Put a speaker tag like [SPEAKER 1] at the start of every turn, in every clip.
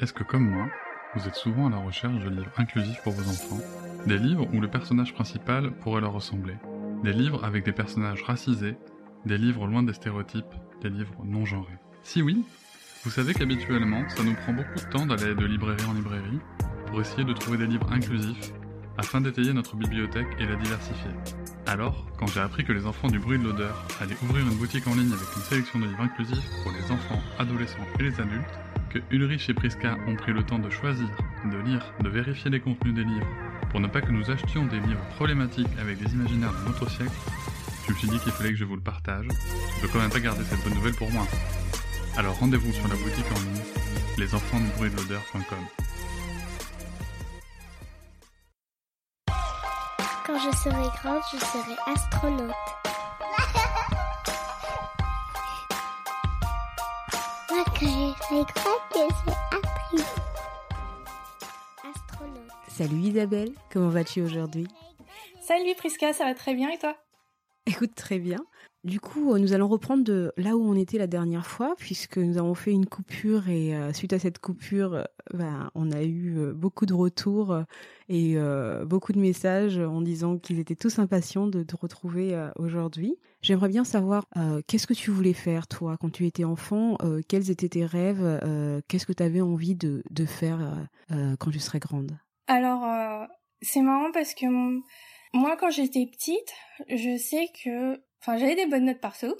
[SPEAKER 1] Est-ce que, comme moi, vous êtes souvent à la recherche de livres inclusifs pour vos enfants? Des livres où le personnage principal pourrait leur ressembler? Des livres avec des personnages racisés? Des livres loin des stéréotypes? Des livres non genrés? Si oui, vous savez qu'habituellement, ça nous prend beaucoup de temps d'aller de librairie en librairie pour essayer de trouver des livres inclusifs afin d'étayer notre bibliothèque et la diversifier. Alors, quand j'ai appris que les enfants du bruit de l'odeur allaient ouvrir une boutique en ligne avec une sélection de livres inclusifs pour les enfants, adolescents et les adultes, que Ulrich et Priska ont pris le temps de choisir, de lire, de vérifier les contenus des livres, pour ne pas que nous achetions des livres problématiques avec des imaginaires de notre siècle, je me suis dit qu'il fallait que je vous le partage. Je peux quand même pas garder cette bonne nouvelle pour moi. Alors rendez-vous sur la boutique en ligne, lesenfantsdubruitdelodeur.com.
[SPEAKER 2] Quand je serai grande, je serai astronaute. Je. Astronaute.
[SPEAKER 3] Salut Isabelle, comment vas-tu aujourd'hui?
[SPEAKER 4] Salut Priska, ça va très bien et toi?
[SPEAKER 3] Écoute très bien. Du coup, euh, nous allons reprendre de là où on était la dernière fois, puisque nous avons fait une coupure et euh, suite à cette coupure, euh, ben, on a eu beaucoup de retours et beaucoup de messages en disant qu'ils étaient tous impatients de te retrouver aujourd'hui. J'aimerais bien savoir qu'est-ce que tu voulais faire toi quand tu étais enfant, quels étaient tes rêves, qu'est-ce que tu avais envie de, faire quand tu serais grande?
[SPEAKER 4] Alors, c'est marrant parce que moi, quand j'étais petite, je sais que... Enfin, j'avais des bonnes notes partout,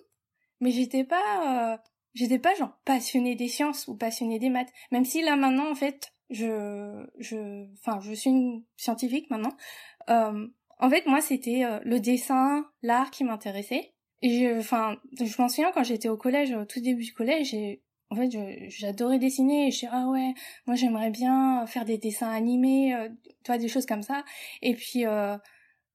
[SPEAKER 4] mais j'étais pas... euh, J'étais pas genre passionnée des sciences ou passionnée des maths. Même si là maintenant, en fait, je... je enfin, je suis une scientifique maintenant. Euh, en fait, moi, c'était euh, le dessin, l'art qui m'intéressait. Et enfin, je m'en souviens quand j'étais au collège, au tout début du collège, j'ai... En fait, j'adorais dessiner et je suis ah ouais, moi j'aimerais bien faire des dessins animés, euh, tu vois, des choses comme ça. Et puis euh,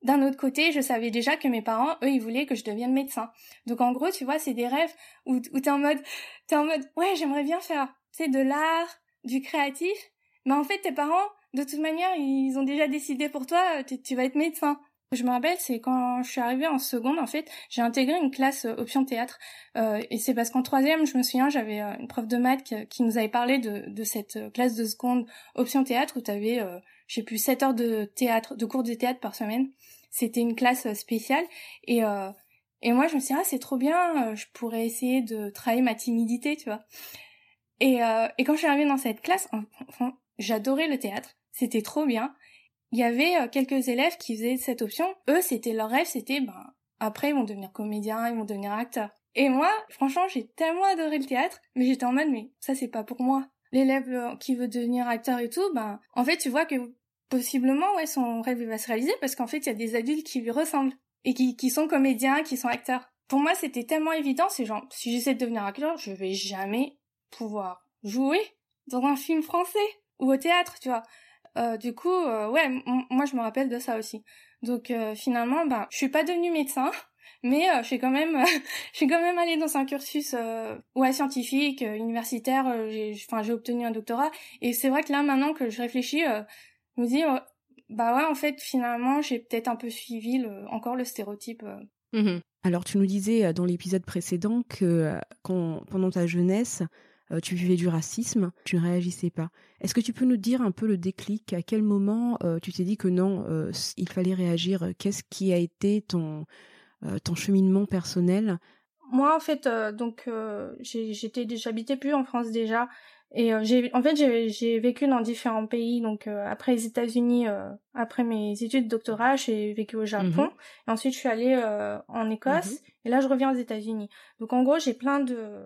[SPEAKER 4] d'un autre côté, je savais déjà que mes parents, eux, ils voulaient que je devienne médecin. Donc en gros, tu vois, c'est des rêves où, où t'es en mode, t'es en mode, ouais, j'aimerais bien faire, sais, de l'art, du créatif. Mais en fait, tes parents, de toute manière, ils ont déjà décidé pour toi, euh, tu, vas être médecin. Je me rappelle, c'est quand je suis arrivée en seconde, en fait, j'ai intégré une classe euh, option théâtre. Euh, et c'est parce qu'en troisième, je me souviens, j'avais euh, une prof de maths qui, qui nous avait parlé de, de cette classe de seconde option théâtre où tu avais, euh, je sais plus, 7 heures de théâtre, de cours de théâtre par semaine. C'était une classe euh, spéciale. Et, euh, et moi, je me suis dit, ah, c'est trop bien, euh, je pourrais essayer de travailler ma timidité, tu vois. Et, euh, et quand je suis arrivée dans cette classe, en- enfin, j'adorais le théâtre. C'était trop bien. Il y avait euh, quelques élèves qui faisaient cette option. Eux, c'était leur rêve, c'était, ben, après, ils vont devenir comédiens, ils vont devenir acteurs. Et moi, franchement, j'ai tellement adoré le théâtre, mais j'étais en mode, mais ça, c'est pas pour moi. L'élève qui veut devenir acteur et tout, ben, en fait, tu vois que possiblement, ouais, son rêve va se réaliser parce qu'en fait, il y a des adultes qui lui ressemblent et qui, qui sont comédiens, qui sont acteurs. Pour moi, c'était tellement évident, c'est genre, si j'essaie de devenir acteur, je vais jamais pouvoir jouer dans un film français ou au théâtre, tu vois. Euh, du coup, euh, ouais, moi je me rappelle de ça aussi. Donc euh, finalement, ben, je suis pas devenue médecin, mais euh, je suis quand même, je suis quand même allée dans un cursus euh, ouais scientifique, universitaire. enfin, j'ai obtenu un doctorat. Et c'est vrai que là maintenant que je réfléchis, je me dis, euh, bah ouais, en fait, finalement, j'ai peut-être un peu suivi le, encore le stéréotype. euh.
[SPEAKER 3] Alors, tu nous disais euh, dans l'épisode précédent que euh, quand, pendant ta jeunesse, tu vivais du racisme, tu ne réagissais pas. Est-ce que tu peux nous dire un peu le déclic? À quel moment euh, tu t'es dit que non, euh, il fallait réagir? Qu'est-ce qui a été ton, euh, ton cheminement personnel?
[SPEAKER 4] Moi, en fait, donc j'étais, j'habitais plus en France déjà, et euh, j'ai, en fait, j'ai j'ai vécu dans différents pays. Donc euh, après les États-Unis, euh, après mes études de doctorat, j'ai vécu au Japon,
[SPEAKER 3] Mhm.
[SPEAKER 4] et ensuite je suis allée euh, en Écosse,
[SPEAKER 3] Mhm.
[SPEAKER 4] et là je reviens aux États-Unis. Donc en gros, j'ai plein de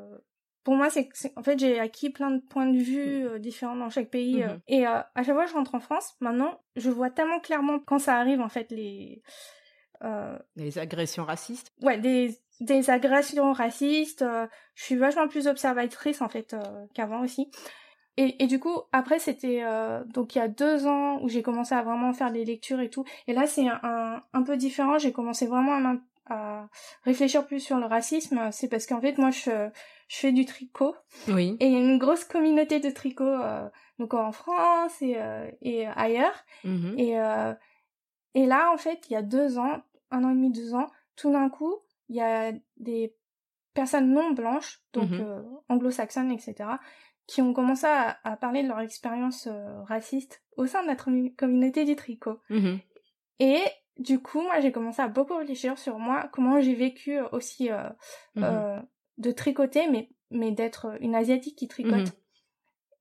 [SPEAKER 4] pour moi, c'est c'est- en fait j'ai acquis plein de points de vue euh, différents dans chaque pays
[SPEAKER 3] Mhm.
[SPEAKER 4] et euh, à chaque fois que je rentre en France, maintenant je vois tellement clairement quand ça arrive en fait les
[SPEAKER 3] des agressions racistes?
[SPEAKER 4] Ouais, des des agressions racistes. je suis vachement plus observatrice en fait qu'avant aussi. Et, et, du coup, après, c'était donc il y a deux ans où j'ai commencé à vraiment faire des lectures et tout. Et là, c'est un, un, peu différent. J'ai commencé vraiment à, à, réfléchir plus sur le racisme. C'est parce qu'en fait, moi, je, je fais du tricot.
[SPEAKER 3] Oui.
[SPEAKER 4] Et il y a une grosse communauté de tricot, euh, donc en France et, euh, et ailleurs.
[SPEAKER 3] Mm-hmm.
[SPEAKER 4] Et, euh, et là, en fait, il y a deux ans, un an et demi, deux ans, tout d'un coup, il y a des personnes non blanches, donc
[SPEAKER 3] Mm-hmm.
[SPEAKER 4] anglo-saxonnes, etc., qui ont commencé à, à parler de leur expérience raciste au sein de la communauté du tricot.
[SPEAKER 3] Mm-hmm.
[SPEAKER 4] Et du coup, moi, j'ai commencé à beaucoup réfléchir sur moi, comment j'ai vécu aussi
[SPEAKER 3] Mm-hmm.
[SPEAKER 4] de tricoter, mais, mais d'être une asiatique qui tricote.
[SPEAKER 3] Mhm.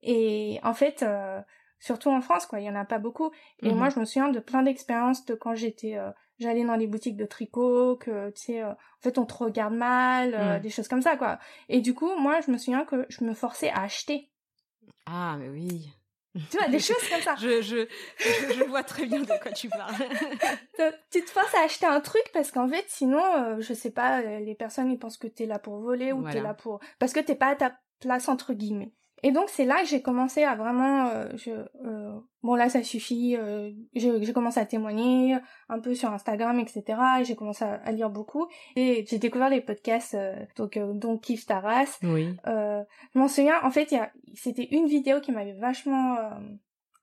[SPEAKER 4] Et en fait, euh, surtout en France, quoi, il y en a pas beaucoup. Et
[SPEAKER 3] Mhm.
[SPEAKER 4] moi, je me souviens de plein d'expériences de quand j'étais, euh, j'allais dans les boutiques de tricot, que tu sais, euh, en fait, on te regarde mal, euh,
[SPEAKER 3] Mhm.
[SPEAKER 4] des choses comme ça, quoi. Et du coup, moi, je me souviens que je me forçais à acheter.
[SPEAKER 3] Ah, mais oui.
[SPEAKER 4] Tu vois, des choses comme ça.
[SPEAKER 3] Je, je, je, je vois très bien de quoi tu parles.
[SPEAKER 4] Tu te forces à acheter un truc parce qu'en fait, sinon, euh, je sais pas, les personnes ils pensent que t'es là pour voler ou
[SPEAKER 3] Voilà.
[SPEAKER 4] t'es là pour parce que t'es pas à ta place entre guillemets. Et donc c'est là que j'ai commencé à vraiment, euh, je, euh, bon là ça suffit, euh, j'ai j'ai commencé à témoigner un peu sur Instagram etc. Et j'ai commencé à, à lire beaucoup et j'ai découvert les podcasts euh, donc euh, donc Kif Taras.
[SPEAKER 3] Oui.
[SPEAKER 4] Euh, je m'en souviens, en fait, il y a, c'était une vidéo qui m'avait vachement euh,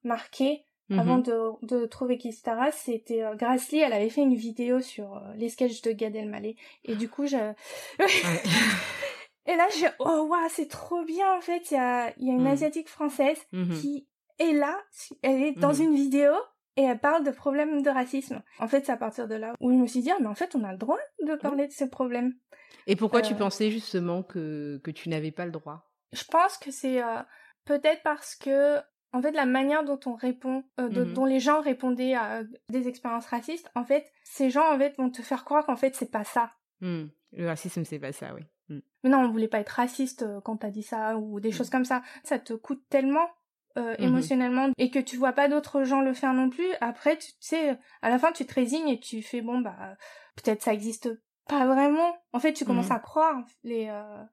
[SPEAKER 4] marqué
[SPEAKER 3] Mhm.
[SPEAKER 4] avant de, de trouver Kistara. C'était euh, Grace Lee, elle avait fait une vidéo sur les sketchs de Gad Elmaleh. Et du coup, je...
[SPEAKER 3] Ouais.
[SPEAKER 4] Et là, je oh waouh, c'est trop bien en fait. Il y a, il y a une
[SPEAKER 3] Mhm.
[SPEAKER 4] asiatique française
[SPEAKER 3] Mhm.
[SPEAKER 4] qui est là, elle est dans
[SPEAKER 3] Mhm.
[SPEAKER 4] une vidéo et elle parle de problèmes de racisme. En fait, c'est à partir de là où je me suis dit, ah, mais en fait, on a le droit de parler de ces problèmes.
[SPEAKER 3] Et pourquoi tu
[SPEAKER 4] Euh,
[SPEAKER 3] pensais justement que, que tu n'avais pas le droit?
[SPEAKER 4] Je pense que c'est euh, peut-être parce que en fait la manière dont on répond, euh, de-
[SPEAKER 3] Mhm.
[SPEAKER 4] dont les gens répondaient à des expériences racistes, en fait, ces gens en fait vont te faire croire qu'en fait c'est pas ça.
[SPEAKER 3] Hmm. Le racisme, c'est pas ça, oui. Hmm.
[SPEAKER 4] Mais non, on voulait pas être raciste euh, quand t'as dit ça ou des choses comme ça. Ça te coûte tellement euh,
[SPEAKER 3] Mhm.
[SPEAKER 4] émotionnellement et que tu vois pas d'autres gens le faire non plus. Après, tu sais, à la fin, tu te résignes et tu fais bon bah peut-être ça existe pas vraiment. En fait, tu commences
[SPEAKER 3] Mhm.
[SPEAKER 4] à croire les. Euh,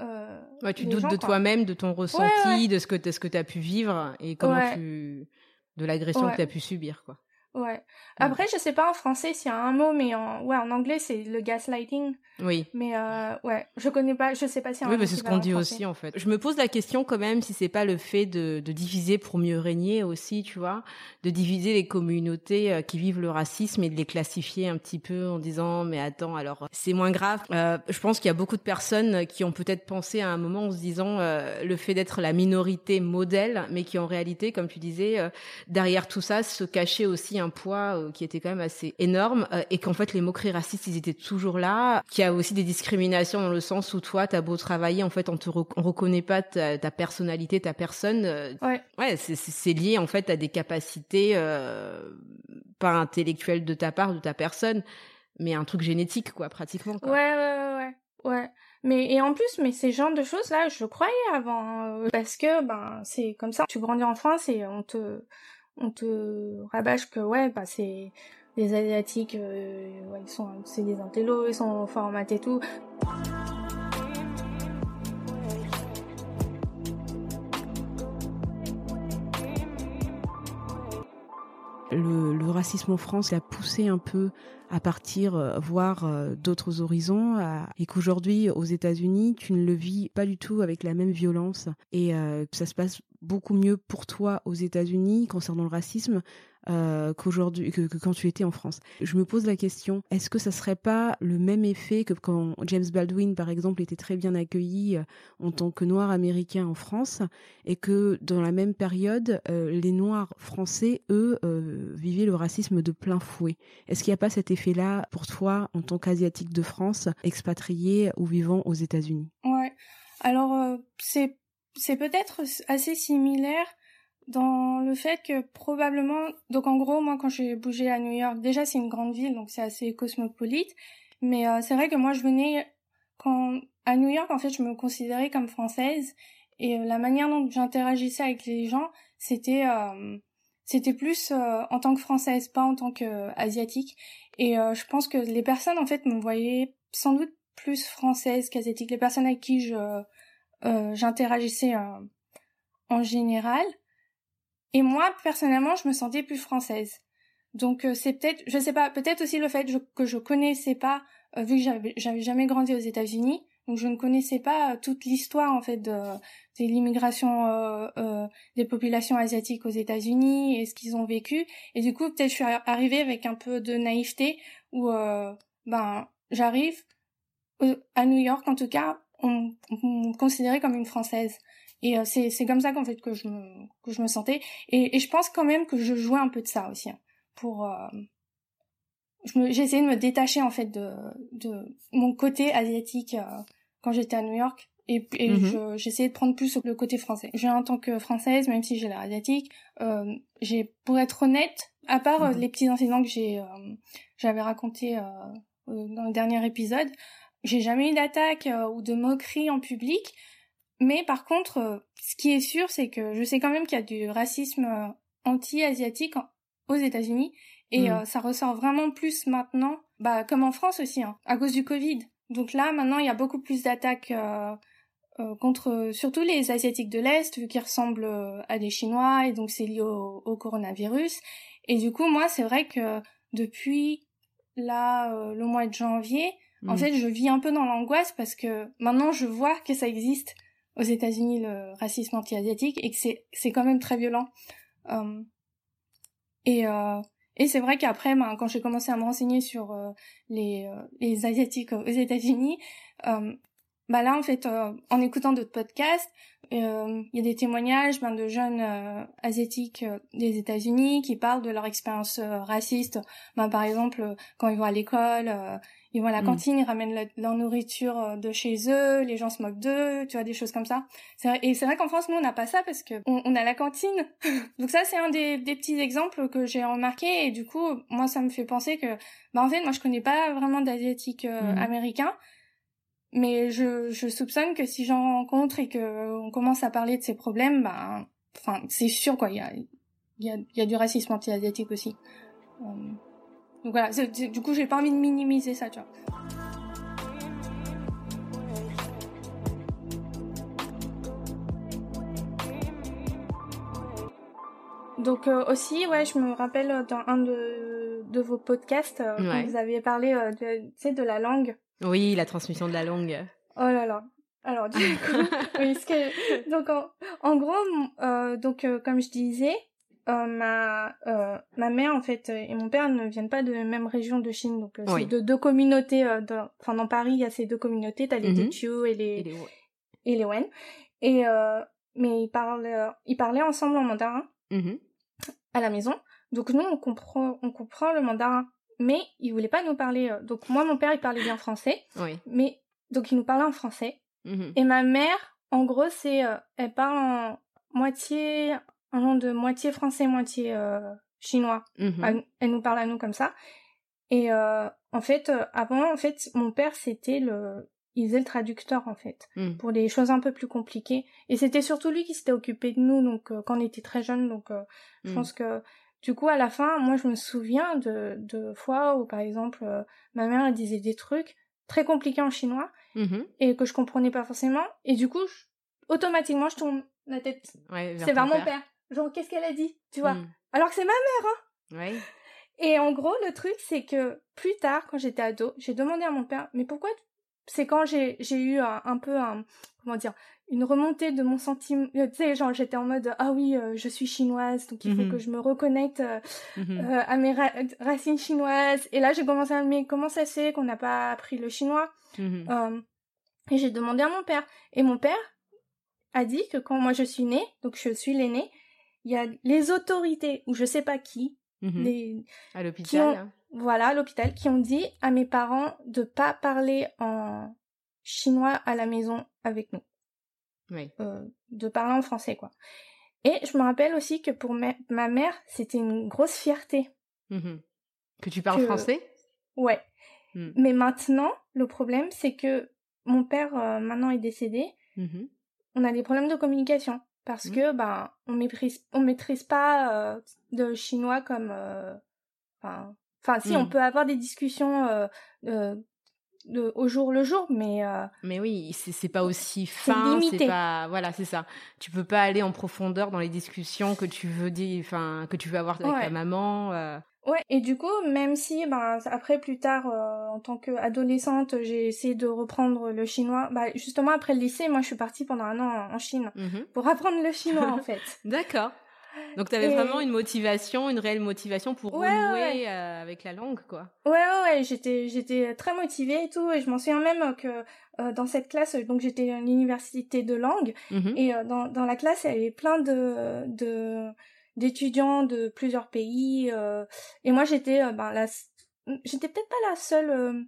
[SPEAKER 4] euh,
[SPEAKER 3] Ouais, tu
[SPEAKER 4] les
[SPEAKER 3] doutes
[SPEAKER 4] gens,
[SPEAKER 3] de toi-même, de ton ressenti,
[SPEAKER 4] ouais.
[SPEAKER 3] de ce que de ce que tu as pu vivre et comment
[SPEAKER 4] Ouais.
[SPEAKER 3] tu de l'agression que tu as pu subir quoi.
[SPEAKER 4] Ouais. Après, je sais pas en français s'il y a un mot, mais en, ouais, en anglais, c'est le gaslighting.
[SPEAKER 3] Oui.
[SPEAKER 4] Mais, euh, ouais, je connais pas, je sais pas a
[SPEAKER 3] Oui, bah, c'est ce qu'on dit
[SPEAKER 4] français.
[SPEAKER 3] aussi en fait. Je me pose la question quand même si c'est pas le fait de, de diviser pour mieux régner aussi, tu vois, de diviser les communautés euh, qui vivent le racisme et de les classifier un petit peu en disant mais attends alors c'est moins grave. Euh, je pense qu'il y a beaucoup de personnes qui ont peut-être pensé à un moment en se disant euh, le fait d'être la minorité modèle, mais qui en réalité, comme tu disais, derrière tout ça se cachait aussi un poids euh, qui était quand même assez énorme euh, et qu'en fait les moqueries racistes ils étaient toujours là, qu'il y a aussi des discriminations dans le sens où toi t'as beau travailler en fait on te rec- on reconnaît pas ta, ta personnalité, ta personne. euh,
[SPEAKER 4] Ouais.
[SPEAKER 3] Ouais, c'est- lié en fait à des capacités euh, pas intellectuelles de ta part, de ta personne, mais un truc génétique quoi, pratiquement. Quoi.
[SPEAKER 4] Ouais, ouais, ouais, ouais. Mais, et en plus, mais ces genres de choses là, je croyais avant. euh, parce que, ben, c'est comme ça. Tu grandis en France et on te, on te rabâche que, ouais, bah, c'est, les Asiatiques, euh, ils sont, c'est des intellos, ils sont formatés et tout.
[SPEAKER 3] Racisme en France l'a poussé un peu à partir euh, voir euh, d'autres horizons et qu'aujourd'hui aux États-Unis tu ne le vis pas du tout avec la même violence. Et euh, ça se passe beaucoup mieux pour toi aux États-Unis concernant le racisme euh, qu'aujourd'hui que, quand tu étais en France. Je me pose la question est-ce que ça serait pas le même effet que quand James Baldwin par exemple était très bien accueilli euh, en tant que noir américain en France et que dans la même période euh, les noirs français eux vivaient le racisme de plein fouet? Est-ce qu'il n'y a pas cet effet-là pour toi en tant qu'asiatique de France, expatrié ou vivant aux États-Unis?
[SPEAKER 4] Ouais. Alors c'est c'est peut-être assez similaire dans le fait que probablement donc en gros moi quand j'ai bougé à New York déjà c'est une grande ville donc c'est assez cosmopolite mais euh, c'est vrai que moi je venais quand à New York en fait je me considérais comme française et euh, la manière dont j'interagissais avec les gens c'était euh, c'était plus en tant que française, pas en tant qu'asiatique. Et je pense que les personnes en fait me voyaient sans doute plus française qu'asiatique. Les personnes avec qui je j'interagissais en général. Et moi, personnellement, je me sentais plus française. Donc euh, c'est peut-être, je sais pas, peut-être aussi le fait que je connaissais pas, euh, vu que j'avais, jamais grandi aux États-Unis, donc je ne connaissais pas euh, toute l'histoire en fait de, de l'immigration des populations asiatiques aux États-Unis et ce qu'ils ont vécu. Et du coup, peut-être je suis arrivée avec un peu de naïveté où ben j'arrive à New York en tout cas, on, on me considérait comme une française. Et euh, c'est c'est comme ça qu'en fait que je me que je me sentais et, et je pense quand même que je jouais un peu de ça aussi hein, pour euh, j'ai essayé de me détacher en fait de de mon côté asiatique euh, quand j'étais à New York et, et mm j'essayais de prendre plus le côté français. J'ai en tant que française, même si j'ai l'air asiatique, euh, j'ai pour être honnête, à part euh, mhm. les petits incidents que j'ai j'avais raconté dans le dernier épisode, j'ai jamais eu d'attaque ou de moquerie en public. Mais par contre, euh, ce qui est sûr, c'est que je sais quand même qu'il y a du racisme euh, anti-asiatique aux États-Unis et mm. euh, ça ressort vraiment plus maintenant, bah comme en France aussi, hein, à cause du Covid. Donc là, maintenant, il y a beaucoup plus d'attaques contre surtout les asiatiques de l'est, vu qu'ils ressemblent à des Chinois et donc c'est lié au, coronavirus. Et du coup, moi, c'est vrai que depuis là le mois de janvier, en mm. fait, je vis un peu dans l'angoisse parce que maintenant, je vois que ça existe aux États-Unis le racisme anti-asiatique et que c'est quand même très violent. Euh, et euh, et c'est vrai qu'après, ben, quand j'ai commencé à me renseigner sur euh, les les asiatiques aux États-Unis, bah là en fait, en écoutant d'autres podcasts, il y a des témoignages ben, de jeunes asiatiques des États-Unis qui parlent de leur expérience raciste. Ben, par exemple, quand ils vont à l'école ils vont à la cantine, ils ramènent leur nourriture euh, de chez eux, les gens se moquent d'eux, tu vois, des choses comme ça. Vrai, et c'est vrai qu'en France, nous, on n'a pas ça parce que on, a la cantine. Donc ça, c'est un des, des, petits exemples que j'ai remarqué et du coup, moi, ça me fait penser que, bah en fait, moi, je connais pas vraiment d'asiatiques euh, mm. américains, mais je, je soupçonne que si j'en rencontre et que on commence à parler de ces problèmes, bah, enfin, c'est sûr quoi, il y a, y a, y a du racisme anti-asiatique aussi. Euh, donc voilà, du coup, j'ai pas envie de minimiser ça, tu vois. Donc euh, aussi, ouais, je me rappelle dans un de, de vos podcasts, euh, vous aviez parlé euh, de, de la langue.
[SPEAKER 3] Oui, la transmission de la langue.
[SPEAKER 4] Oh là là. Alors du coup, oui, ce que, donc en, en gros, donc comme je disais, euh, ma euh, ma mère en fait et mon père ne viennent pas de la même région de Chine donc euh, c'est de deux communautés enfin dans Paris il y a ces deux communautés t'as les mm et les et les, Wen et mais ils parlent ils parlaient ensemble en mandarin mm-hmm. à la maison donc nous on comprend on comprend le mandarin mais ils voulaient pas nous parler donc moi mon père il parlait bien français oui. mais donc il nous parlait en français mm-hmm. et ma mère en gros c'est elle parle en moitié un nom de moitié français, moitié euh, chinois. Mhm. Elle, nous parle à nous comme ça. Et euh, en fait, euh, avant, en fait, mon père, c'était le... Il faisait le traducteur, en fait, mhm. pour les choses un peu plus compliquées. Et c'était surtout lui qui s'était occupé de nous, donc quand on était très jeunes. Donc, je mhm. pense que... Du coup, à la fin, moi, je me souviens de, de fois où, par exemple, ma mère, elle disait des trucs très compliqués en chinois et que je comprenais pas forcément. Et du coup, automatiquement, je tourne la tête. c'est vers mon père genre qu'est-ce qu'elle a dit, tu vois? Hmm. Alors que c'est ma mère, hein. Oui. Et en gros, le truc, c'est que plus tard, quand j'étais ado, j'ai demandé à mon père, mais pourquoi c'est quand j'ai j'ai eu un, peu un comment dire une remontée de mon sentiment euh, tu sais genre j'étais en mode ah oui euh, je suis chinoise donc il faut mhm. que je me reconnecte euh, mhm. à mes racines chinoises et là j'ai commencé à me mais comment ça fait qu'on n'a pas appris le chinois? Mhm. et j'ai demandé à mon père et mon père a dit que quand moi je suis née donc je suis l'aînée il y a les autorités ou je sais pas qui,
[SPEAKER 3] mhm. les, à l'hôpital,
[SPEAKER 4] hein. voilà, à l'hôpital, qui ont dit à mes parents de pas parler en chinois à la maison avec nous, oui. euh, de parler en français quoi. Et je me rappelle aussi que pour ma, mère, c'était une grosse fierté.
[SPEAKER 3] Mhm. Que tu parles français?
[SPEAKER 4] Ouais. Hmm. Mais maintenant, le problème, c'est que mon père, euh, maintenant, est décédé. Mhm. On a des problèmes de communication parce
[SPEAKER 3] Mhm.
[SPEAKER 4] que ben on maîtrise on maîtrise pas euh, de chinois comme euh, enfin enfin si on
[SPEAKER 3] Mhm.
[SPEAKER 4] peut avoir des discussions euh, de, au jour le jour mais euh,
[SPEAKER 3] Mais oui, c'est pas aussi fin,
[SPEAKER 4] limité.
[SPEAKER 3] c'est pas voilà, c'est ça. Tu peux pas aller en profondeur dans les discussions que tu veux dire, enfin que tu veux avoir avec
[SPEAKER 4] Ouais.
[SPEAKER 3] ta maman. euh.
[SPEAKER 4] Ouais, et du coup, même si, ben, après, plus tard, euh, en tant qu'adolescente, j'ai essayé de reprendre le chinois, bah, justement, après le lycée, moi, je suis partie pendant un an en, Chine
[SPEAKER 3] Mhm.
[SPEAKER 4] pour apprendre le chinois, en fait.
[SPEAKER 3] D'accord. Donc tu avais
[SPEAKER 4] Et-
[SPEAKER 3] vraiment une motivation, une réelle motivation pour
[SPEAKER 4] Ouais,
[SPEAKER 3] renouer
[SPEAKER 4] ouais.
[SPEAKER 3] euh, avec la langue, quoi.
[SPEAKER 4] Ouais, ouais, ouais, j'étais, j'étais très motivée et tout, et je m'en souviens même que euh, dans cette classe, donc j'étais à l'université de langue,
[SPEAKER 3] Mhm.
[SPEAKER 4] et euh, dans, dans la classe, il y avait plein de, de, d'étudiants de plusieurs pays, euh, et moi, j'étais, euh, ben, la, j'étais peut-être pas la seule,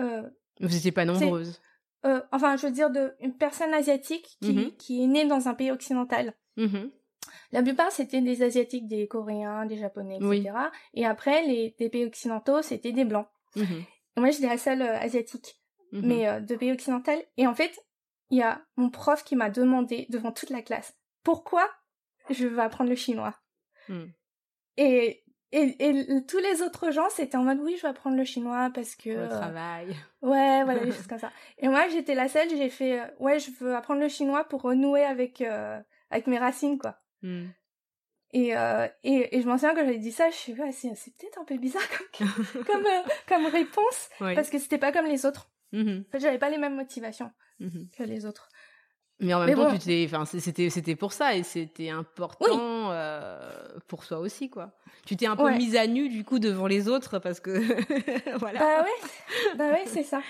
[SPEAKER 4] euh,
[SPEAKER 3] Vous étiez pas nombreuses.
[SPEAKER 4] euh, enfin, je veux dire, de une personne asiatique qui,
[SPEAKER 3] Mhm.
[SPEAKER 4] qui est née dans un pays occidental.
[SPEAKER 3] Mhm.
[SPEAKER 4] La plupart, c'était des asiatiques, des coréens, des japonais, etc.
[SPEAKER 3] Oui.
[SPEAKER 4] Et après, les des pays occidentaux, c'était des blancs.
[SPEAKER 3] Mhm.
[SPEAKER 4] Et moi, j'étais la seule euh, asiatique, mais euh, de pays occidental. Et en fait, il y a mon prof qui m'a demandé devant toute la classe pourquoi je veux apprendre le chinois?
[SPEAKER 3] Mhm.
[SPEAKER 4] Et, et, et tous les autres gens, c'était en mode oui, je veux apprendre le chinois parce que
[SPEAKER 3] le
[SPEAKER 4] euh,
[SPEAKER 3] travail.
[SPEAKER 4] Ouais, voilà, des choses comme ça. Et moi, j'étais la seule, j'ai fait, euh, ouais, je veux apprendre le chinois pour renouer avec, euh, avec mes racines, quoi.
[SPEAKER 3] Mhm.
[SPEAKER 4] Et, et, et je m'en souviens quand j'avais dit ça, je suis ouais, c'est, c'est peut-être un peu bizarre comme, comme, comme réponse,
[SPEAKER 3] Oui.
[SPEAKER 4] parce que c'était pas comme les autres.
[SPEAKER 3] Mhm.
[SPEAKER 4] En fait, j'avais pas les mêmes motivations
[SPEAKER 3] Mhm.
[SPEAKER 4] que les autres.
[SPEAKER 3] Mais en même
[SPEAKER 4] Mais
[SPEAKER 3] temps,
[SPEAKER 4] bon.
[SPEAKER 3] tu t'es, enfin, c'est- c'était, c'était pour ça et c'était important euh, pour soi aussi, quoi. Tu t'es un peu
[SPEAKER 4] Ouais.
[SPEAKER 3] mise à nu du coup devant les autres parce que voilà.
[SPEAKER 4] Bah ouais, bah ouais, c'est ça.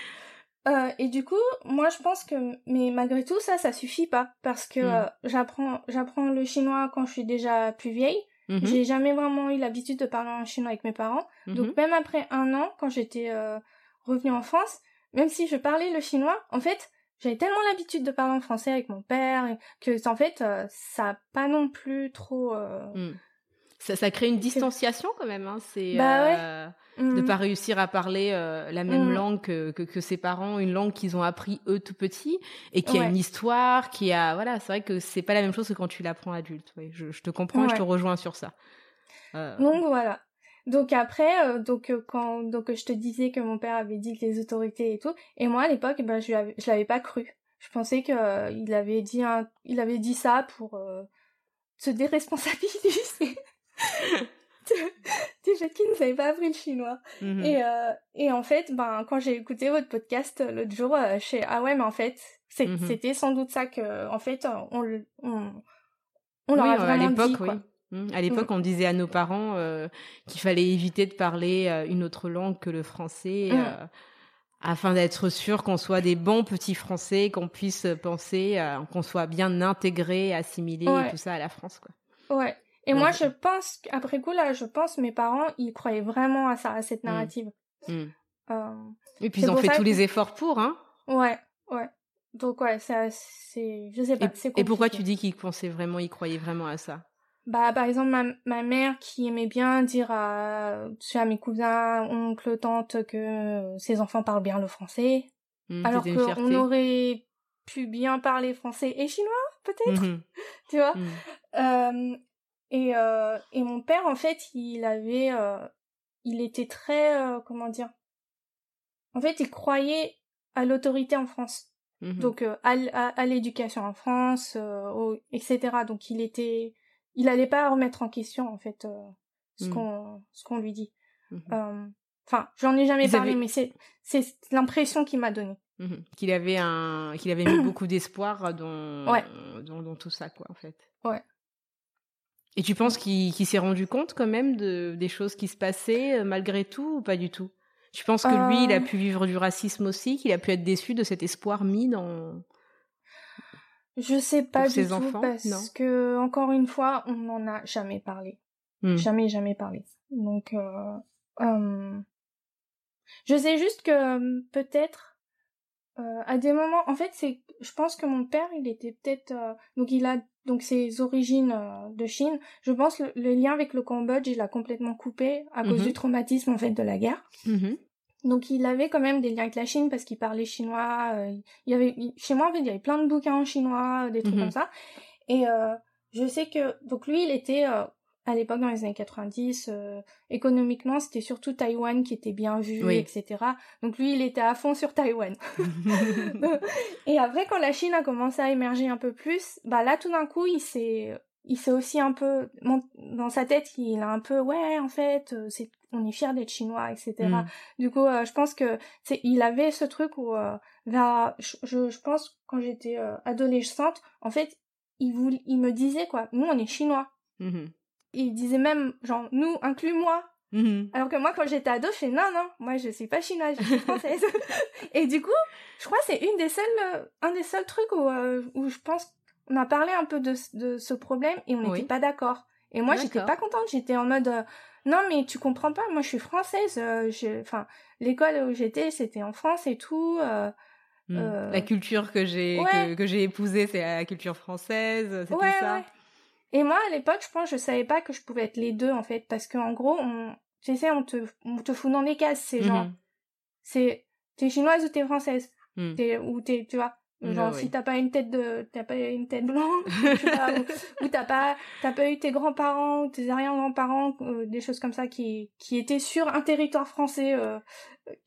[SPEAKER 4] Euh, et du coup, moi je pense que, mais malgré tout ça, ça suffit pas parce que
[SPEAKER 3] Mm.
[SPEAKER 4] euh, j'apprends, j'apprends le chinois quand je suis déjà plus vieille.
[SPEAKER 3] Mhm.
[SPEAKER 4] J'ai jamais vraiment eu l'habitude de parler en chinois avec mes parents.
[SPEAKER 3] Mhm.
[SPEAKER 4] Donc même après un an, quand j'étais euh, revenue en France, même si je parlais le chinois, en fait, j'avais tellement l'habitude de parler en français avec mon père que en fait, euh, ça a pas non plus trop. euh,
[SPEAKER 3] Mm. Ça, ça crée une distanciation quand même. Hein. C'est
[SPEAKER 4] Bah ouais.
[SPEAKER 3] euh, de pas réussir à parler euh, la même
[SPEAKER 4] Mm.
[SPEAKER 3] langue que, que, que ses parents, une langue qu'ils ont appris eux tout petits et qui a une histoire, qui a voilà, c'est vrai que c'est pas la même chose que quand tu l'apprends adulte. Oui, je, je te comprends, et je te rejoins sur ça. Euh,
[SPEAKER 4] Donc voilà. Donc après, euh, donc euh, quand donc euh, je te disais que mon père avait dit que les autorités et tout, et moi à l'époque, ben je l'avais, je l'avais pas cru. Je pensais que euh, il avait dit un, il avait dit ça pour euh, se déresponsabiliser fait qu'il ne savait pas appris le chinois.
[SPEAKER 3] mhm.
[SPEAKER 4] Et euh, et en fait, ben quand j'ai écouté votre podcast l'autre jour, euh, je fais ah ouais mais en fait c'est-
[SPEAKER 3] Mhm.
[SPEAKER 4] c'était sans doute ça que en fait on on on leur
[SPEAKER 3] Oui,
[SPEAKER 4] a
[SPEAKER 3] à
[SPEAKER 4] vraiment
[SPEAKER 3] l'époque,
[SPEAKER 4] dit quoi.
[SPEAKER 3] oui. Mm. À l'époque, on disait à nos parents euh, qu'il fallait éviter de parler euh, une autre langue que le français,
[SPEAKER 4] Mm.
[SPEAKER 3] euh, afin d'être sûr qu'on soit des bons petits Français, qu'on puisse penser, qu'on soit bien intégré, assimilé
[SPEAKER 4] Ouais.
[SPEAKER 3] et tout ça à la France, quoi.
[SPEAKER 4] Ouais. Et
[SPEAKER 3] Ouais,
[SPEAKER 4] moi, je pense, après coup, là, je pense mes parents, ils croyaient vraiment à ça, à cette narrative.
[SPEAKER 3] Mm. Et puis ils ont fait tous
[SPEAKER 4] que-
[SPEAKER 3] les efforts pour, hein.
[SPEAKER 4] ouais, ouais. Donc, ouais, ça, c'est, je sais pas,
[SPEAKER 3] Et,
[SPEAKER 4] c'est
[SPEAKER 3] et pourquoi tu dis qu'ils pensaient vraiment, ils croyaient vraiment à ça?
[SPEAKER 4] Bah, par exemple, ma, ma mère qui aimait bien dire à, à mes cousins, oncles, tantes que ses enfants parlent bien le français.
[SPEAKER 3] Mm,
[SPEAKER 4] alors qu'on aurait pu bien parler français et chinois, peut-être,
[SPEAKER 3] Mhm.
[SPEAKER 4] tu vois?
[SPEAKER 3] Mm.
[SPEAKER 4] Euh, et, euh, et mon père, en fait, il avait, euh, il était très, euh, comment dire, en fait, il croyait à l'autorité en France,
[SPEAKER 3] Mhm.
[SPEAKER 4] donc euh, à, à, à l'éducation en France, euh, au- etc. Donc il était, il allait pas remettre en question en fait euh, ce
[SPEAKER 3] Mhm.
[SPEAKER 4] qu'on, ce qu'on lui dit.
[SPEAKER 3] Mhm.
[SPEAKER 4] Euh, Enfin, j'en ai jamais
[SPEAKER 3] Ils
[SPEAKER 4] parlé,
[SPEAKER 3] avaient-
[SPEAKER 4] mais c'est, c'est l'impression qu'il m'a donnée.
[SPEAKER 3] Mhm. Qu'il avait un, qu'il avait mis beaucoup d'espoir dans,
[SPEAKER 4] Ouais.
[SPEAKER 3] dans, dans tout ça, quoi, en fait.
[SPEAKER 4] Ouais.
[SPEAKER 3] Et tu penses qu'il s'est rendu compte quand même de, des choses qui se passaient euh, malgré tout ou pas du tout? Tu penses que lui, il a pu vivre du racisme aussi, qu'il a pu être déçu de cet espoir mis dans.
[SPEAKER 4] Je sais pas du tout
[SPEAKER 3] enfants,
[SPEAKER 4] parce
[SPEAKER 3] non.
[SPEAKER 4] que encore une fois, on n'en a jamais parlé.
[SPEAKER 3] Hmm.
[SPEAKER 4] Jamais, jamais parlé. Donc, euh, euh, je sais juste que euh, peut-être euh, à des moments, en fait, c'est, je pense que mon père, il était peut-être, donc il a donc ses origines de Chine. Je pense le, le lien avec le Cambodge, il a complètement coupé à cause du traumatisme en fait de la guerre.
[SPEAKER 3] Mhm.
[SPEAKER 4] Donc il avait quand même des liens avec la Chine parce qu'il parlait chinois. euh, il y avait il- chez moi en fait il y avait plein de bouquins en chinois, des trucs comme ça. Et euh, je sais que donc lui, il était euh, à l'époque dans les années 90, euh, économiquement, c'était surtout Taïwan qui était bien vu,
[SPEAKER 3] Oui.
[SPEAKER 4] etc. Donc lui, il était à fond sur Taïwan. Et après, quand la Chine a commencé à émerger un peu plus, bah là, tout d'un coup, il s'est, il s'est aussi un peu, dans sa tête, il a un peu, ouais, en fait, euh, c'est, on est fier d'être chinois, etc.
[SPEAKER 3] Mm.
[SPEAKER 4] Du coup, euh, je pense que, c'est, il avait ce truc où, euh, vers, je, pense, quand j'étais euh, adolescente, en fait, il voulait, il me disait, quoi, nous, on est chinois.
[SPEAKER 3] Mhm.
[SPEAKER 4] Il disait même, genre, nous, inclus-moi.
[SPEAKER 3] Mhm.
[SPEAKER 4] Alors que moi, quand j'étais ado, je fais non, non, moi je suis pas chinoise, je suis française. et du coup, je crois que c'est une des seules, un des seuls trucs où, où je pense on a parlé un peu de, ce- de ce problème et on n'était
[SPEAKER 3] Oui.
[SPEAKER 4] pas d'accord. Et moi, j'étais pas contente. J'étais en mode euh, non, mais tu comprends pas. Moi, je suis française. euh, Enfin, l'école où j'étais, c'était en France et tout. euh. Euh,
[SPEAKER 3] La culture que j'ai
[SPEAKER 4] ouais.
[SPEAKER 3] que, que j'ai épousée, c'est la culture française, c'était
[SPEAKER 4] Ouais,
[SPEAKER 3] ça.
[SPEAKER 4] ouais. Et moi, à l'époque, je pense, je savais pas que je pouvais être les deux, en fait, parce qu'en gros, on, tu sais, on te, on te fout dans des cases, c'est genre,
[SPEAKER 3] Mhm.
[SPEAKER 4] c'est, t'es chinoise ou t'es française, t'es, ou t'es, tu vois, genre, si t'as pas une tête de, t'as pas une tête blanche, sais ou, ou t'as pas, t'as pas eu tes grands-parents ou tes arrière-grands-parents, euh, des choses comme ça qui, qui étaient sur un territoire français, euh,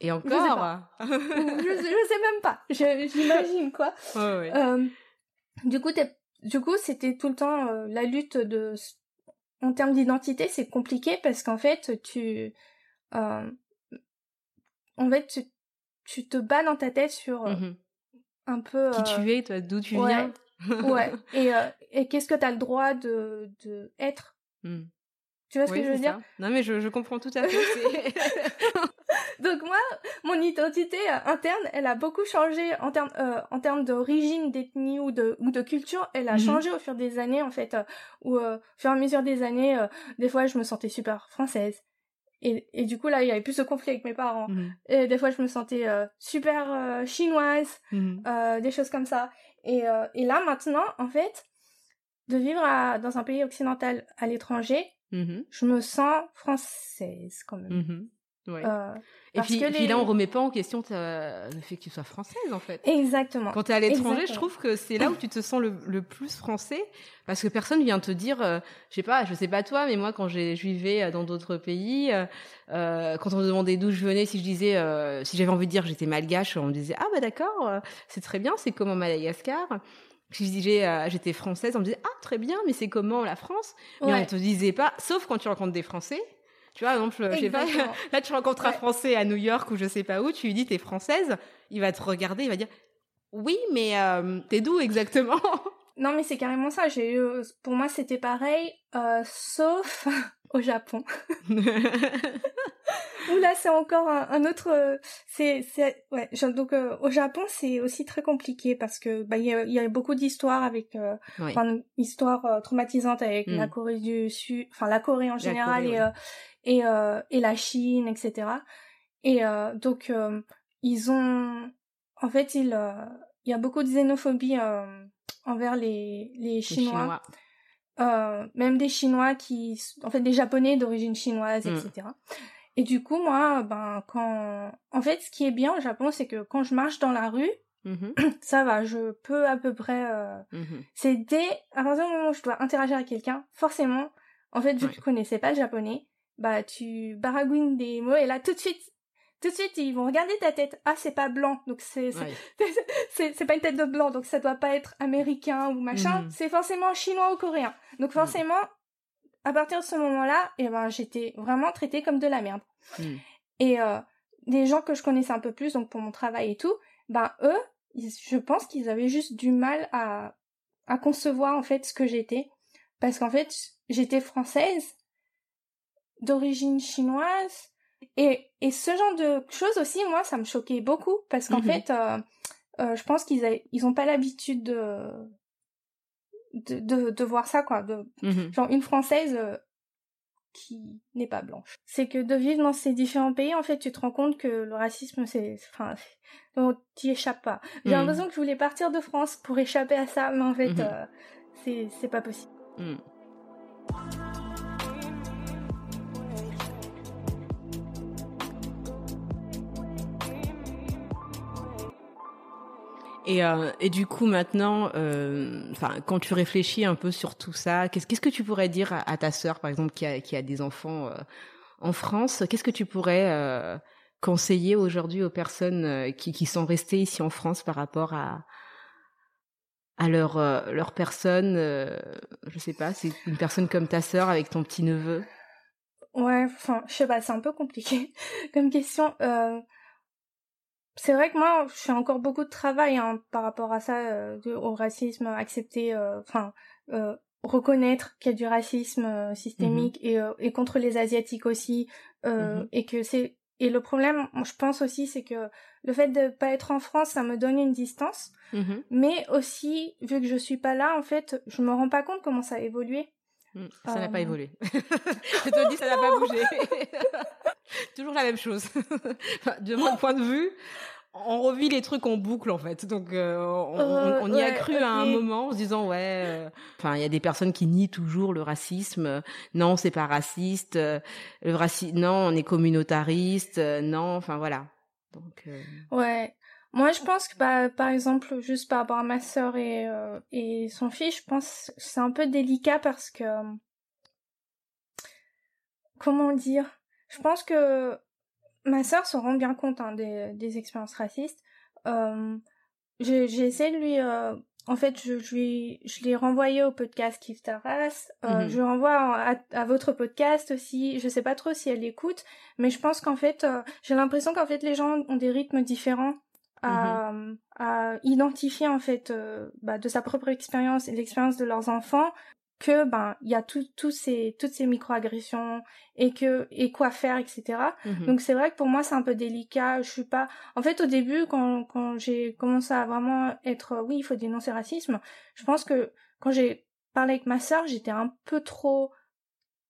[SPEAKER 3] Et
[SPEAKER 4] sais
[SPEAKER 3] encore
[SPEAKER 4] pas. ou je, je sais même pas, j'imagine, quoi. Euh, du coup, t'es- du coup, c'était tout le temps euh, la lutte de, en termes d'identité, c'est compliqué parce qu'en fait, tu, euh, en fait, tu, tu te bats dans ta tête sur euh,
[SPEAKER 3] Mhm.
[SPEAKER 4] Un peu.
[SPEAKER 3] Qui
[SPEAKER 4] euh,
[SPEAKER 3] tu es, toi, d'où tu
[SPEAKER 4] ouais.
[SPEAKER 3] viens
[SPEAKER 4] Ouais. Et, euh, et qu'est-ce que t'as le droit de, de être?
[SPEAKER 3] Mhm.
[SPEAKER 4] Tu vois ce
[SPEAKER 3] Oui,
[SPEAKER 4] que je veux dire?
[SPEAKER 3] ça. Non, mais je, je comprends tout à fait.
[SPEAKER 4] Donc moi, mon identité euh, interne, elle a beaucoup changé en termes euh, en termes d'origine, d'ethnie ou de ou de culture. Elle a
[SPEAKER 3] Mhm.
[SPEAKER 4] changé au fur des années en fait. euh, euh, au fur et à mesure des années, des fois je me sentais super française. Et, et du coup là, il y avait plus de conflits avec mes parents.
[SPEAKER 3] Mhm.
[SPEAKER 4] Et des fois je me sentais euh, super euh, chinoise,
[SPEAKER 3] Mhm.
[SPEAKER 4] euh, des choses comme ça. Et, et là maintenant, en fait, de vivre à- dans un pays occidental à l'étranger,
[SPEAKER 3] Mhm.
[SPEAKER 4] je me sens française quand même.
[SPEAKER 3] Ouais.
[SPEAKER 4] Euh,
[SPEAKER 3] Et puis, là, on remet pas en question ta- le fait que tu sois française, en fait.
[SPEAKER 4] exactement.
[SPEAKER 3] Quand tu es à l'étranger, je trouve que c'est là où tu te sens le, le plus français parce que personne vient te dire, euh, je sais pas, je sais pas toi, mais moi quand j'ai- je vivais euh, dans d'autres pays, euh, quand on me demandait d'où je venais, si je disais, si j'avais envie de dire j'étais malgache, on me disait ah bah d'accord, c'est très bien, c'est comment Madagascar. Si je disais j'étais française, on me disait ah très bien, mais c'est comment la France? Mais
[SPEAKER 4] Ouais.
[SPEAKER 3] on te disait pas, sauf quand tu rencontres des Français. Tu vois, par exemple, je sais pas,
[SPEAKER 4] Exactement.
[SPEAKER 3] là tu rencontres un
[SPEAKER 4] Ouais.
[SPEAKER 3] Français à New York ou je sais pas où, tu lui dis t'es française, il va te regarder, il va dire oui, mais euh, t'es d'où exactement?
[SPEAKER 4] Non, mais c'est carrément ça. J'ai eu, pour moi, c'était pareil, euh, sauf au Japon. Où là, c'est encore un, un autre. euh, C'est, ouais. Donc, euh, au Japon, c'est aussi très compliqué parce que bah, il y a, y a beaucoup d'histoires avec, euh,
[SPEAKER 3] Oui.
[SPEAKER 4] enfin, histoire euh, traumatisante avec
[SPEAKER 3] Mm.
[SPEAKER 4] la Corée du Sud, enfin la Corée en général
[SPEAKER 3] Corée,
[SPEAKER 4] et,
[SPEAKER 3] ouais.
[SPEAKER 4] euh, et euh, et la Chine, etc. Et euh, donc, euh, ils ont, en fait, il, euh, il y a beaucoup de xénophobie euh, envers les les
[SPEAKER 3] Les
[SPEAKER 4] Chinois. Euh, même des Chinois qui, en fait, des Japonais d'origine chinoise,
[SPEAKER 3] Mm.
[SPEAKER 4] etc. Et du coup, moi, ben, quand, en fait, ce qui est bien au Japon, c'est que quand je marche dans la rue,
[SPEAKER 3] Mhm,
[SPEAKER 4] ça va, je peux à peu près, euh,
[SPEAKER 3] mhm.
[SPEAKER 4] c'est dès, à partir du moment où je dois interagir avec quelqu'un, forcément, en fait, vu
[SPEAKER 3] Ouais.
[SPEAKER 4] que tu connaissais pas le japonais, bah, tu baragouines des mots et là, tout de suite, tout de suite, ils vont regarder ta tête. Ah, c'est pas blanc, donc c'est, c'est-
[SPEAKER 3] Ouais.
[SPEAKER 4] pas une tête de blanc, donc ça doit pas être américain ou machin.
[SPEAKER 3] Mhm.
[SPEAKER 4] C'est forcément chinois ou coréen. Donc forcément, à partir de ce moment-là, eh ben j'étais vraiment traitée comme de la merde.
[SPEAKER 3] Mhm.
[SPEAKER 4] Et euh, des gens que je connaissais un peu plus, donc pour mon travail et tout, ben eux, ils- je pense qu'ils avaient juste du mal à à concevoir en fait ce que j'étais, parce qu'en fait j'étais française d'origine chinoise et, et ce genre de choses aussi, moi, ça me choquait beaucoup parce qu'en
[SPEAKER 3] Mhm.
[SPEAKER 4] fait, euh, euh, je pense qu'ils ils ont pas l'habitude de, de, de, de voir ça, quoi. De,
[SPEAKER 3] Mhm.
[SPEAKER 4] genre une française euh, qui n'est pas blanche. C'est que de vivre dans ces différents pays, en fait, tu te rends compte que le racisme, c'est, enfin, on t'y échappes pas. J'ai
[SPEAKER 3] Mhm.
[SPEAKER 4] l'impression que je voulais partir de France pour échapper à ça, mais en fait,
[SPEAKER 3] Mhm.
[SPEAKER 4] euh, c'est, c'est pas possible.
[SPEAKER 3] Et, euh, et du coup maintenant, euh, enfin quand tu réfléchis un peu sur tout ça, qu'est-ce que tu pourrais dire à, ta sœur par exemple qui a qui a des enfants euh, en France? Qu'est-ce que tu pourrais conseiller aujourd'hui aux personnes qui qui sont restées ici en France par rapport à à leur euh, leur personne euh, Je sais pas, c'est une personne comme ta sœur avec ton petit neveu.
[SPEAKER 4] Ouais, enfin, je sais pas, c'est un peu compliqué comme question. C'est vrai que moi, je fais encore beaucoup de travail hein, par rapport à ça, euh, au racisme, accepter, euh, enfin, euh, reconnaître qu'il y a du racisme euh, systémique et, et contre les asiatiques aussi,
[SPEAKER 3] Mhm.
[SPEAKER 4] et que c'est et le problème, je pense aussi, c'est que le fait de pas être en France, ça me donne une distance,
[SPEAKER 3] Mhm.
[SPEAKER 4] mais aussi vu que je suis pas là, en fait, je me rends pas compte comment ça a évolué.
[SPEAKER 3] Ça n'a pas évolué. je te dis, ça n'a pas bougé. Toujours la même chose. De mon point de vue, on revit les trucs en boucle en fait. Donc euh, on,
[SPEAKER 4] Euh,
[SPEAKER 3] on- y a
[SPEAKER 4] ouais,
[SPEAKER 3] cru à un moment en se disant ouais. euh, Enfin, il y a des personnes qui nient toujours le racisme. Non, c'est pas raciste. Le racisme, non, on est communautariste. Non, enfin voilà. Donc
[SPEAKER 4] Ouais. Moi, je pense que, bah, par exemple, juste par rapport à ma sœur et, et son fils, je pense que c'est un peu délicat parce que... Comment dire? Je pense que ma sœur se rend bien compte hein, des, des expériences racistes. Euh, j'ai essayé de lui... euh, en fait, je, je, lui, je l'ai renvoyé au podcast Kif Taras. Euh,
[SPEAKER 3] Mhm.
[SPEAKER 4] Je renvoie à, à votre podcast aussi. Je sais pas trop si elle écoute, mais je pense qu'en fait, euh, j'ai l'impression qu'en fait, les gens ont des rythmes différents à, à identifier en fait euh, bah, de sa propre expérience et l'expérience de leurs enfants que ben il y a tout, tout ces toutes ces microagressions et que et quoi faire etc
[SPEAKER 3] mhm.
[SPEAKER 4] donc c'est vrai que pour moi c'est un peu délicat je suis pas en fait au début quand quand j'ai commencé à vraiment être oui il faut dénoncer le racisme je pense que quand j'ai parlé avec ma sœur j'étais un peu trop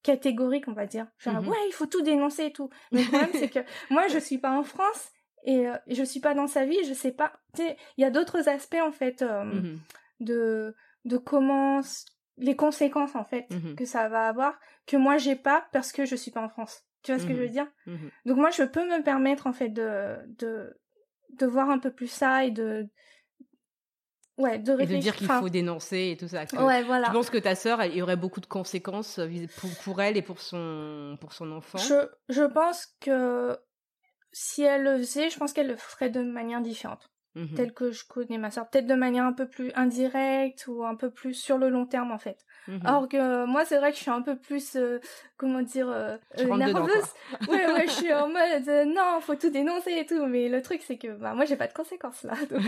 [SPEAKER 4] catégorique on va dire genre
[SPEAKER 3] Mhm.
[SPEAKER 4] ouais il faut tout dénoncer et tout mais le problème c'est que moi je suis pas en France et euh, je suis pas dans sa vie je sais pas tu sais il y a d'autres aspects en fait euh,
[SPEAKER 3] Mhm.
[SPEAKER 4] de de comment les conséquences en fait
[SPEAKER 3] Mhm.
[SPEAKER 4] que ça va avoir que moi j'ai pas parce que je suis pas en France tu vois ce que je veux
[SPEAKER 3] Mhm.
[SPEAKER 4] dire?
[SPEAKER 3] Mhm.
[SPEAKER 4] donc moi je peux me permettre en fait de de de voir un peu plus ça et de ouais de
[SPEAKER 3] Et
[SPEAKER 4] réfléchir
[SPEAKER 3] de dire qu'il faut dénoncer et tout ça. que-
[SPEAKER 4] ouais voilà
[SPEAKER 3] Je pense que ta sœur, il y aurait beaucoup de conséquences euh, pour, pour elle et pour son pour son enfant.
[SPEAKER 4] je je pense que si elle le faisait je pense qu'elle le ferait de manière différente
[SPEAKER 3] Mhm.
[SPEAKER 4] telle que je connais ma sœur peut-être de manière un peu plus indirecte ou un peu plus sur le long terme en fait
[SPEAKER 3] Mhm.
[SPEAKER 4] Or que euh, moi, c'est vrai que je suis un peu plus, euh, comment dire, euh,
[SPEAKER 3] dedans,
[SPEAKER 4] nerveuse. ouais, ouais, je suis en mode, euh, non, faut tout dénoncer et tout. Mais le truc, c'est que, bah, moi, j'ai pas de conséquences là. Donc,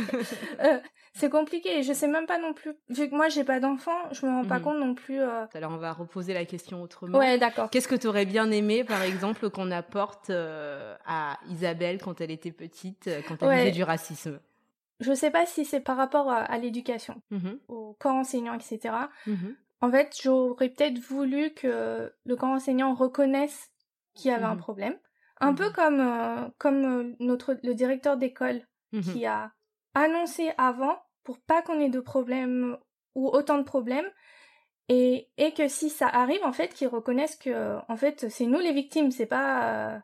[SPEAKER 4] euh, c'est compliqué. Je sais même pas non plus. Vu que moi, j'ai pas d'enfant, je me rends pas
[SPEAKER 3] Mhm.
[SPEAKER 4] compte non plus.
[SPEAKER 3] Alors on va reposer la question autrement.
[SPEAKER 4] Ouais, d'accord.
[SPEAKER 3] Qu'est-ce que tu aurais bien aimé, par exemple, qu'on apporte à Isabelle quand elle était petite, quand elle
[SPEAKER 4] Ouais.
[SPEAKER 3] vivait du racisme?
[SPEAKER 4] Je sais pas si c'est par rapport à, à l'éducation,
[SPEAKER 3] Mhm.
[SPEAKER 4] au corps enseignant, etc.
[SPEAKER 3] Mhm.
[SPEAKER 4] En fait, j'aurais peut-être voulu que le corps enseignant reconnaisse qu'il y avait un
[SPEAKER 3] Mhm.
[SPEAKER 4] problème. Un peu comme, euh, comme euh, notre, le directeur d'école qui a annoncé avant pour pas qu'on ait de problèmes ou autant de problèmes et, et que si ça arrive en fait qu'ils reconnaissent que en fait c'est nous les victimes c'est pas euh,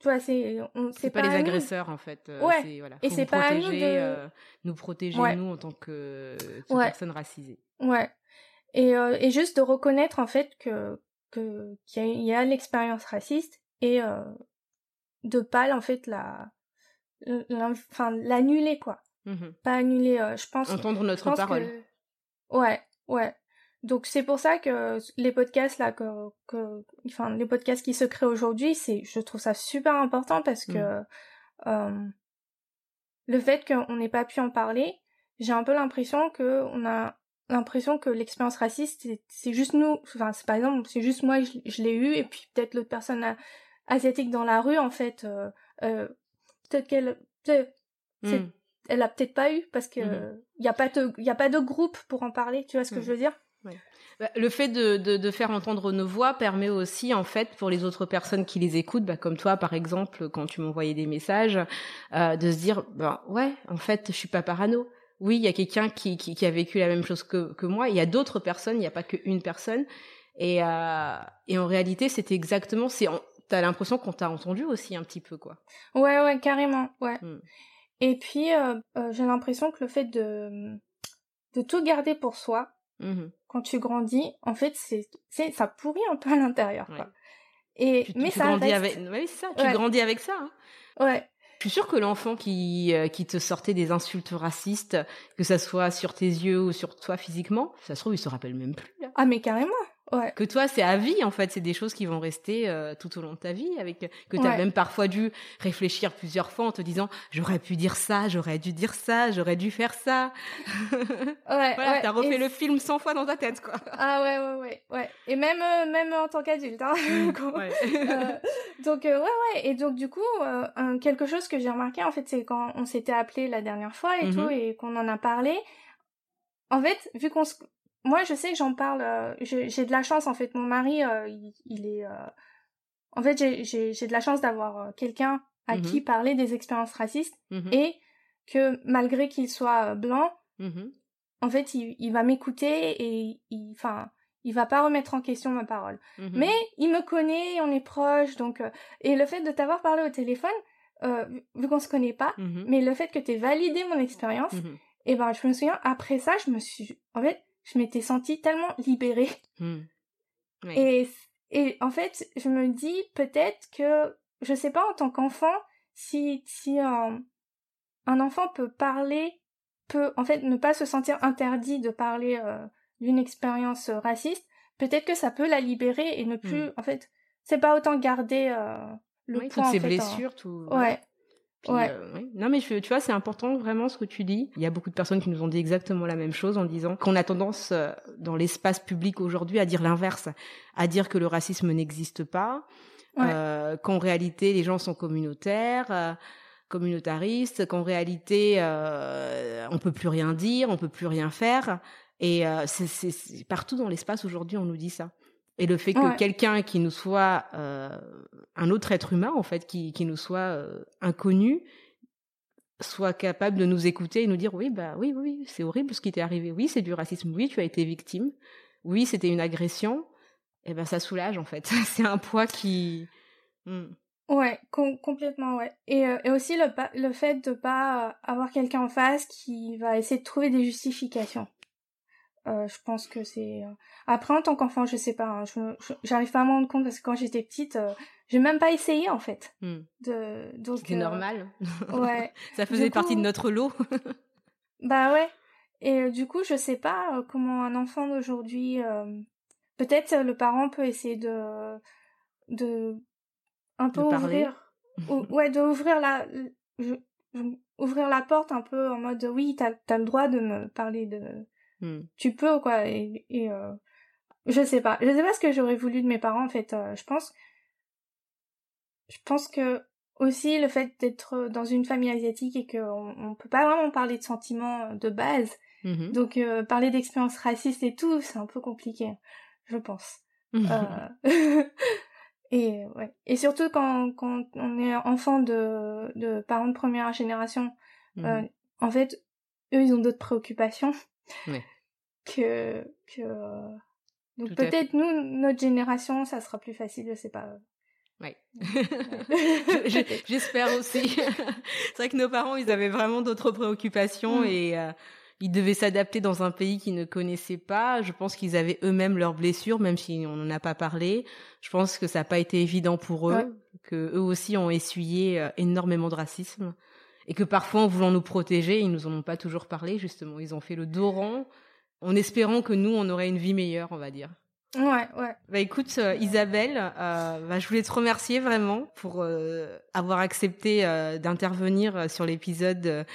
[SPEAKER 4] tu vois c'est on
[SPEAKER 3] C'est pas,
[SPEAKER 4] pas,
[SPEAKER 3] les
[SPEAKER 4] à nous.
[SPEAKER 3] agresseurs en fait. euh,
[SPEAKER 4] Ouais.
[SPEAKER 3] c'est- Voilà.
[SPEAKER 4] Et c'est pas à nous
[SPEAKER 3] protéger,
[SPEAKER 4] de-
[SPEAKER 3] euh, nous protéger
[SPEAKER 4] Ouais.
[SPEAKER 3] nous en tant que, que
[SPEAKER 4] Ouais.
[SPEAKER 3] personnes racisées.
[SPEAKER 4] ouais et euh, et juste de reconnaître en fait que que qu'il y a, a l'expérience raciste et euh, de pas en fait la enfin l'annuler quoi
[SPEAKER 3] Mhm.
[SPEAKER 4] pas annuler euh, je pense
[SPEAKER 3] Entendre notre parole.
[SPEAKER 4] que- Ouais, ouais. Donc c'est pour ça que les podcasts là que, que enfin les podcasts qui se créent aujourd'hui, c'est je trouve ça super important parce que euh, le fait qu'on n'ait pas pu en parler, j'ai un peu l'impression que on a l'impression que l'expérience raciste c'est- juste nous, enfin c'est par exemple c'est juste moi je, je l'ai eu et puis peut-être l'autre personne a- asiatique dans la rue en fait euh, euh, peut-être qu'elle
[SPEAKER 3] Mhm.
[SPEAKER 4] elle a peut-être pas eu parce que
[SPEAKER 3] Mhm.
[SPEAKER 4] il y a pas de y a pas de groupe pour en parler tu vois ce que
[SPEAKER 3] Mhm.
[SPEAKER 4] je veux dire?
[SPEAKER 3] Bah, Le fait de, de, de faire entendre nos voix permet aussi, en fait, pour les autres personnes qui les écoutent, bah, comme toi, par exemple, quand tu m'envoyais des messages, euh, de se dire, bah, ouais, en fait, je suis pas parano. Oui, il y a quelqu'un qui, qui, qui a vécu la même chose que, que moi. Il y a d'autres personnes, il n'y a pas qu'une personne. Et, euh, et en réalité, c'est exactement, c'est, t'as l'impression qu'on t'a entendu aussi un petit peu, quoi.
[SPEAKER 4] ouais ouais carrément ouais
[SPEAKER 3] Mhm.
[SPEAKER 4] Et puis, euh, j'ai l'impression que le fait de, de tout garder pour soi,
[SPEAKER 3] Mhm.
[SPEAKER 4] Quand tu grandis, en fait, c'est, c'est, ça pourrit un peu à l'intérieur, quoi. Et,
[SPEAKER 3] Tu,
[SPEAKER 4] mais
[SPEAKER 3] tu
[SPEAKER 4] ça
[SPEAKER 3] grandis
[SPEAKER 4] reste...
[SPEAKER 3] avec. Oui, ça. Tu
[SPEAKER 4] Ouais.
[SPEAKER 3] grandis avec ça. hein.
[SPEAKER 4] Ouais.
[SPEAKER 3] Je suis sûre que l'enfant qui, euh, qui te sortait des insultes racistes, que ça soit sur tes yeux ou sur toi physiquement, ça se trouve, il se rappelle même plus. hein.
[SPEAKER 4] Ah, mais carrément. Ouais.
[SPEAKER 3] Que toi, c'est à vie, en fait. C'est des choses qui vont rester euh, tout au long de ta vie, avec que tu as
[SPEAKER 4] Ouais.
[SPEAKER 3] même parfois dû réfléchir plusieurs fois en te disant j'aurais pu dire ça, j'aurais dû dire ça, j'aurais dû faire ça.
[SPEAKER 4] Ouais.
[SPEAKER 3] voilà,
[SPEAKER 4] ouais.
[SPEAKER 3] t'as refait
[SPEAKER 4] Et-
[SPEAKER 3] le film 100 fois dans ta tête, quoi.
[SPEAKER 4] Ah ouais, ouais, ouais, ouais. Et même, euh, même en tant qu'adulte, hein.
[SPEAKER 3] Ouais.
[SPEAKER 4] Euh, donc euh, ouais ouais et donc du coup euh, un- quelque chose que j'ai remarqué en fait c'est quand on s'était appelé la dernière fois et
[SPEAKER 3] Mhm.
[SPEAKER 4] tout et qu'on en a parlé en fait vu qu'on se... moi je sais que j'en parle euh, j'ai de la chance en fait mon mari euh, il, il est euh, en fait j'ai de la chance d'avoir quelqu'un à
[SPEAKER 3] Mhm.
[SPEAKER 4] qui parler des expériences racistes
[SPEAKER 3] Mhm.
[SPEAKER 4] et que malgré qu'il soit blanc
[SPEAKER 3] Mhm.
[SPEAKER 4] en fait il, il va m'écouter et il enfin il va pas remettre en question ma parole mais il me connaît, on est proches, donc et le fait de t'avoir parlé au téléphone, vu- qu'on se connaît pas, mais le fait que t'aies validé mon expérience, et ben je me souviens après ça, je me suis, en fait, je m'étais sentie tellement libérée.
[SPEAKER 3] Oui.
[SPEAKER 4] et et en fait je me dis peut-être que je sais pas en tant qu'enfant si si euh, un enfant peut parler, peut en fait ne pas se sentir interdit de parler euh, d'une expérience euh, raciste, peut-être que ça peut la libérer et ne plus
[SPEAKER 3] Mm.
[SPEAKER 4] en fait c'est pas autant garder euh, le
[SPEAKER 3] Oui,
[SPEAKER 4] poids
[SPEAKER 3] toutes
[SPEAKER 4] fait, en-
[SPEAKER 3] blessures, tout.
[SPEAKER 4] Ouais.
[SPEAKER 3] Puis,
[SPEAKER 4] Ouais.
[SPEAKER 3] euh, oui. Non, mais je, tu vois, c'est important vraiment ce que tu dis. Il y a beaucoup de personnes qui nous ont dit exactement la même chose en disant qu'on a tendance euh, dans l'espace public aujourd'hui à dire l'inverse, à dire que le racisme n'existe pas,
[SPEAKER 4] Ouais.
[SPEAKER 3] euh, qu'en réalité les gens sont communautaires. euh, communautaristes qu'en réalité euh, on peut plus rien dire on peut plus rien faire et euh, c'est- partout dans l'espace aujourd'hui on nous dit ça et le fait que
[SPEAKER 4] Ouais.
[SPEAKER 3] quelqu'un qui nous soit euh, un autre être humain en fait qui, qui nous soit euh, inconnu soit capable de nous écouter et nous dire oui bah oui oui c'est horrible ce qui t'est arrivé oui c'est du racisme oui tu as été victime oui c'était une agression et ben ça soulage en fait c'est un poids qui Hmm.
[SPEAKER 4] Ouais, com- complètement, ouais. Et, euh, et aussi le, le fait de pas avoir quelqu'un en face qui va essayer de trouver des justifications. Euh, je pense que c'est... euh, Après, en tant qu'enfant, je sais pas, hein, je, j'arrive pas à me rendre compte parce que quand j'étais petite, euh, j'ai même pas essayé, en fait.
[SPEAKER 3] Hmm.
[SPEAKER 4] De... Donc,
[SPEAKER 3] C'était
[SPEAKER 4] euh,
[SPEAKER 3] normal
[SPEAKER 4] Ouais.
[SPEAKER 3] ça faisait
[SPEAKER 4] Du
[SPEAKER 3] partie de notre lot
[SPEAKER 4] Bah ouais. Et du coup, je sais pas comment un enfant d'aujourd'hui... Peut-être le parent peut essayer de... de un peu
[SPEAKER 3] De
[SPEAKER 4] ouvrir... ou- ouais, de ouvrir la... je- ouvrir la porte un peu en mode oui, t'as as le droit de me parler de...
[SPEAKER 3] Hmm.
[SPEAKER 4] Tu peux, quoi. Et, et euh, je sais pas. Je sais pas ce que j'aurais voulu de mes parents, en fait. euh, je pense... Je pense que aussi le fait d'être dans une famille asiatique et qu'on on peut pas vraiment parler de sentiments de base,
[SPEAKER 3] Mhm.
[SPEAKER 4] donc euh, parler d'expériences racistes et tout, c'est un peu compliqué, je pense. Euh, et ouais. Et surtout quand, quand on est enfant de, de parents de première génération, euh, en fait, eux ils ont d'autres préoccupations
[SPEAKER 3] Ouais.
[SPEAKER 4] que que euh, donc peut-être nous notre génération ça sera plus facile, je sais pas.
[SPEAKER 3] Ouais. Je- J'espère aussi. c'est vrai que nos parents, ils avaient vraiment d'autres préoccupations
[SPEAKER 4] Mm.
[SPEAKER 3] et euh, ils devaient s'adapter dans un pays qu'ils ne connaissaient pas. Je pense qu'ils avaient eux-mêmes leurs blessures, même si on n'en a pas parlé. Je pense que ça n'a pas été évident pour eux,
[SPEAKER 4] Ouais.
[SPEAKER 3] que eux aussi ont essuyé euh, énormément de racisme et que parfois, en voulant nous protéger, ils nous en ont pas toujours parlé. Justement, ils ont fait le dos rond en espérant que nous, on aurait une vie meilleure, on va dire.
[SPEAKER 4] Ouais, ouais.
[SPEAKER 3] Bah écoute euh, Isabelle, euh, bah, je voulais te remercier vraiment pour euh, avoir accepté d'intervenir sur l'épisode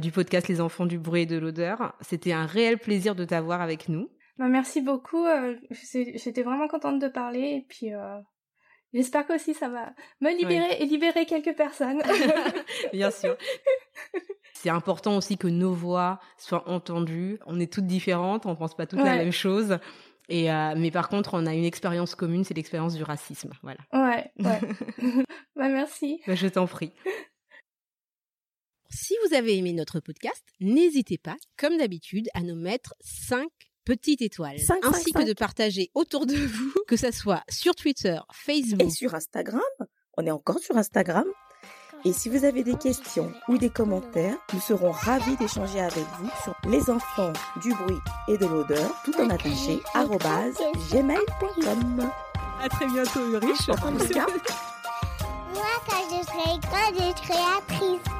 [SPEAKER 3] du podcast Les enfants du bruit et de l'odeur. C'était un réel plaisir de t'avoir avec nous.
[SPEAKER 4] Bah, merci beaucoup. J'étais vraiment contente de parler et puis j'espère que aussi ça va me libérer et libérer quelques personnes.
[SPEAKER 3] Bien sûr. C'est important aussi que nos voix soient entendues. On est toutes différentes, on pense pas toutes la même chose. Et euh, mais par contre, on a une expérience commune, c'est l'expérience du racisme. Voilà.
[SPEAKER 4] ouais, ouais. bah merci.
[SPEAKER 3] Bah, je t'en prie.
[SPEAKER 5] Si vous avez aimé notre podcast, n'hésitez pas, comme d'habitude, à nous mettre 5
[SPEAKER 6] Cinq, cinq,
[SPEAKER 5] ainsi que de partager autour de vous, que ça soit sur Twitter, Facebook,
[SPEAKER 6] Et sur Instagram, on est encore sur Instagram. Et si vous avez des questions ou des commentaires, nous serons ravis d'échanger avec vous sur les enfants du bruit et de l'odeur, tout en attaché, arrobase gmail.com.
[SPEAKER 3] À très bientôt, Ulrich.
[SPEAKER 2] Moi, quand je serai grande, je serai actrice.